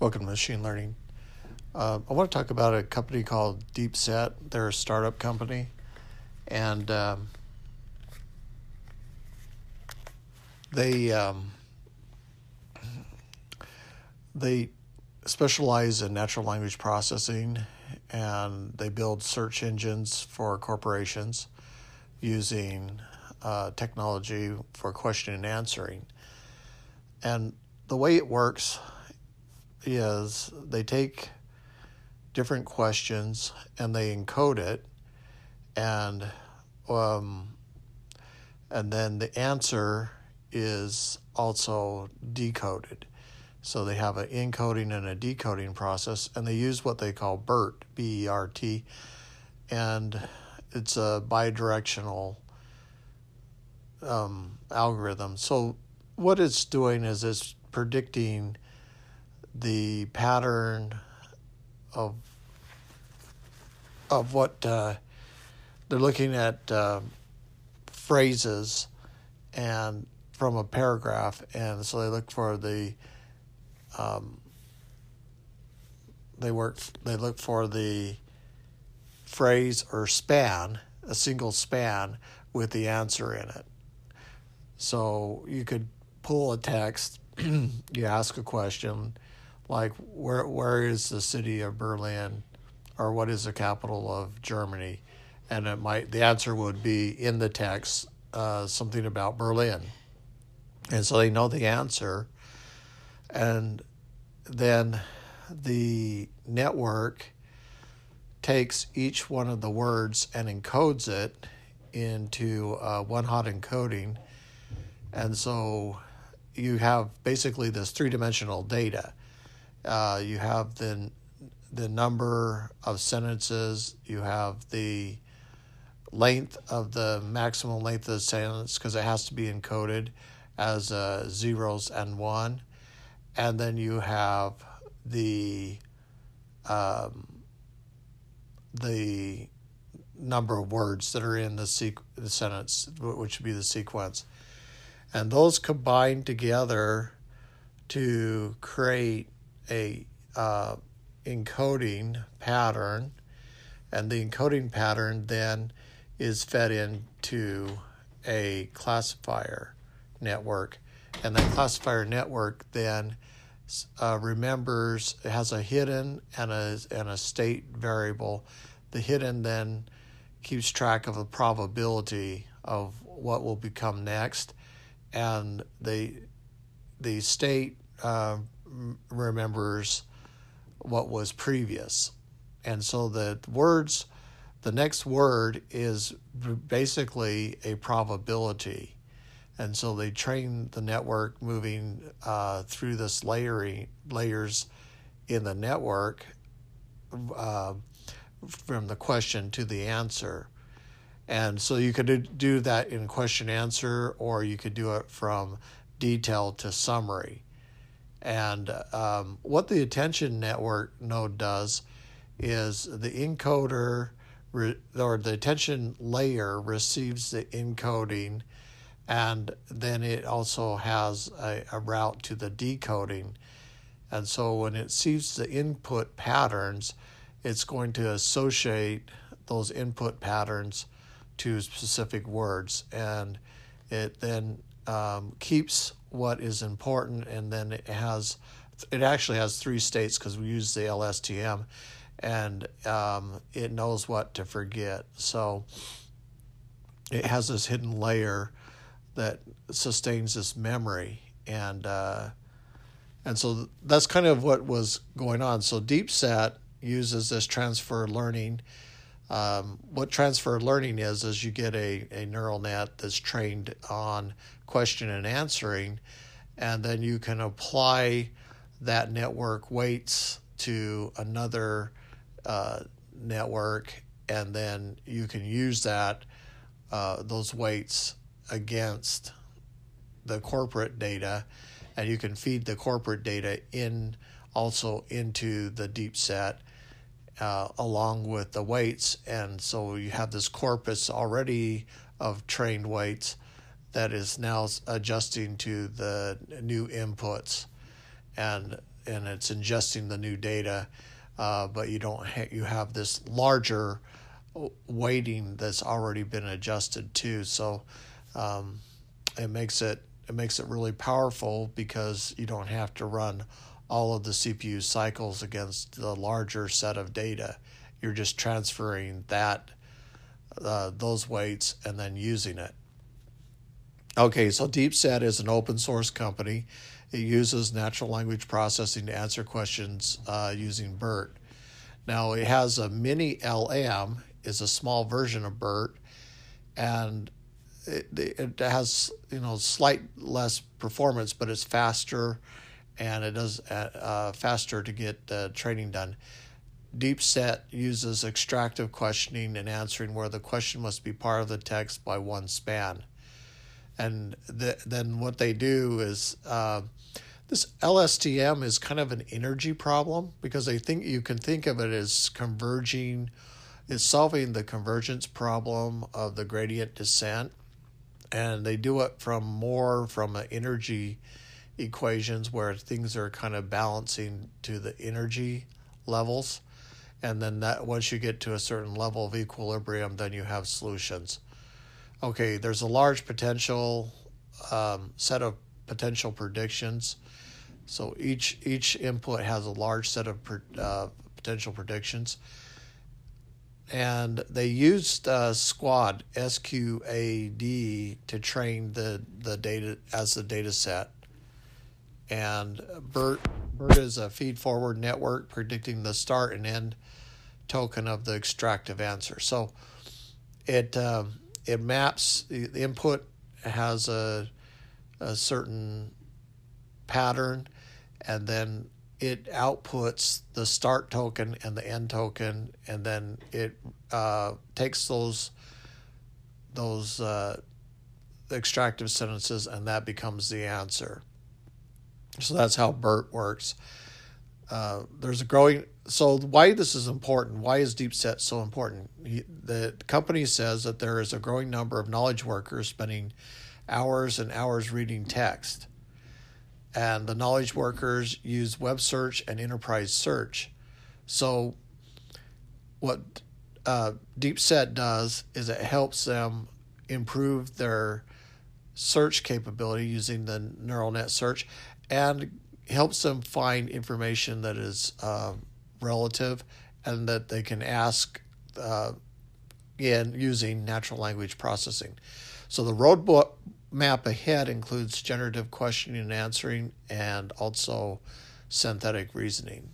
Welcome to Machine Learning. Uh, I want to talk about a company called DeepSet. They're a startup company, and um, they um, they specialize in natural language processing, and they build search engines for corporations using uh, technology for question and answering. And the way it works is they take different questions and they encode it and um, and then the answer is also decoded. So they have an encoding and a decoding process and they use what they call BERT B-E-R-T and it's a bidirectional um, algorithm. So what it's doing is it's predicting the pattern of of what uh, they're looking at uh, phrases and from a paragraph, and so they look for the um, they work they look for the phrase or span, a single span with the answer in it. So you could pull a text, you ask a question, like where where is the city of Berlin or what is the capital of Germany? And it might the answer would be in the text uh, something about Berlin. And so they know the answer. And then the network takes each one of the words and encodes it into uh, one hot encoding. And so you have basically this three dimensional data uh, you have the the number of sentences. You have the length of the maximum length of the sentence because it has to be encoded as uh, zeros and one, and then you have the um, the number of words that are in the, sequ- the sentence, which would be the sequence, and those combine together to create a uh, encoding pattern, and the encoding pattern then is fed into a classifier network, and that classifier network then uh, remembers it has a hidden and a and a state variable. The hidden then keeps track of the probability of what will become next, and the the state uh, remembers what was previous. And so the words, the next word is basically a probability. And so they train the network moving uh, through this layering layers in the network uh, from the question to the answer. And so you could do that in question answer, or you could do it from detail to summary. And um, what the attention network node does is the encoder re- or the attention layer receives the encoding, and then it also has a, a route to the decoding. And so when it sees the input patterns, it's going to associate those input patterns to specific words. And it then um, keeps what is important, and then it has it actually has three states because we use the LSTM, and um, it knows what to forget. So it has this hidden layer that sustains this memory, and uh, and so that's kind of what was going on. So DeepSet uses this transfer learning. Um, what transfer learning is is you get a, a neural net that's trained on question and answering and then you can apply that network weights to another uh, network, and then you can use that uh, those weights against the corporate data, and you can feed the corporate data in also into the deepset. Uh, along with the weights, and so you have this corpus already of trained weights, that is now adjusting to the new inputs and and it's ingesting the new data, uh, but you don't ha- you have this larger weighting that's already been adjusted to. So um, it makes it it makes it really powerful because you don't have to run all of the CPU cycles against the larger set of data. You're just transferring that uh, those weights and then using it. Okay, so DeepSet is an open source company. It uses natural language processing to answer questions uh, using BERT. Now it has a MiniLM, is a small version of BERT, and it, it has you know slight less performance, but it's faster, and it does uh, uh faster to get uh, training done. DeepSet uses extractive questioning and answering where the question must be part of the text by one span. And the, then what they do is uh, this LSTM is kind of an energy problem because they think you can think of it as converging, is solving the convergence problem of the gradient descent. And they do it from more from an energy equations where things are kind of balancing to the energy levels. And then that once you get to a certain level of equilibrium then you have solutions. Okay there's a large potential um, set of potential predictions. So each each input has a large set of uh, potential predictions. And they used uh, squad sqad to train the the data as the data set and bert bert is a feed forward network predicting the start and end token of the extractive answer. So it um, it maps the input has a a certain pattern, and then it outputs the start token and the end token, and then it uh, takes those those uh, extractive sentences, and that becomes the answer. So that's how BERT works. Uh, there's a growing so why this is important why is deepset so important? He, the company says that there is a growing number of knowledge workers spending hours and hours reading text. And the knowledge workers use web search and enterprise search. So what uh, deepset does is it helps them improve their search capability using the neural net search and helps them find information that is uh, relative and that they can ask uh, in using natural language processing. So the roadmap map ahead includes generative questioning and answering and also synthetic reasoning.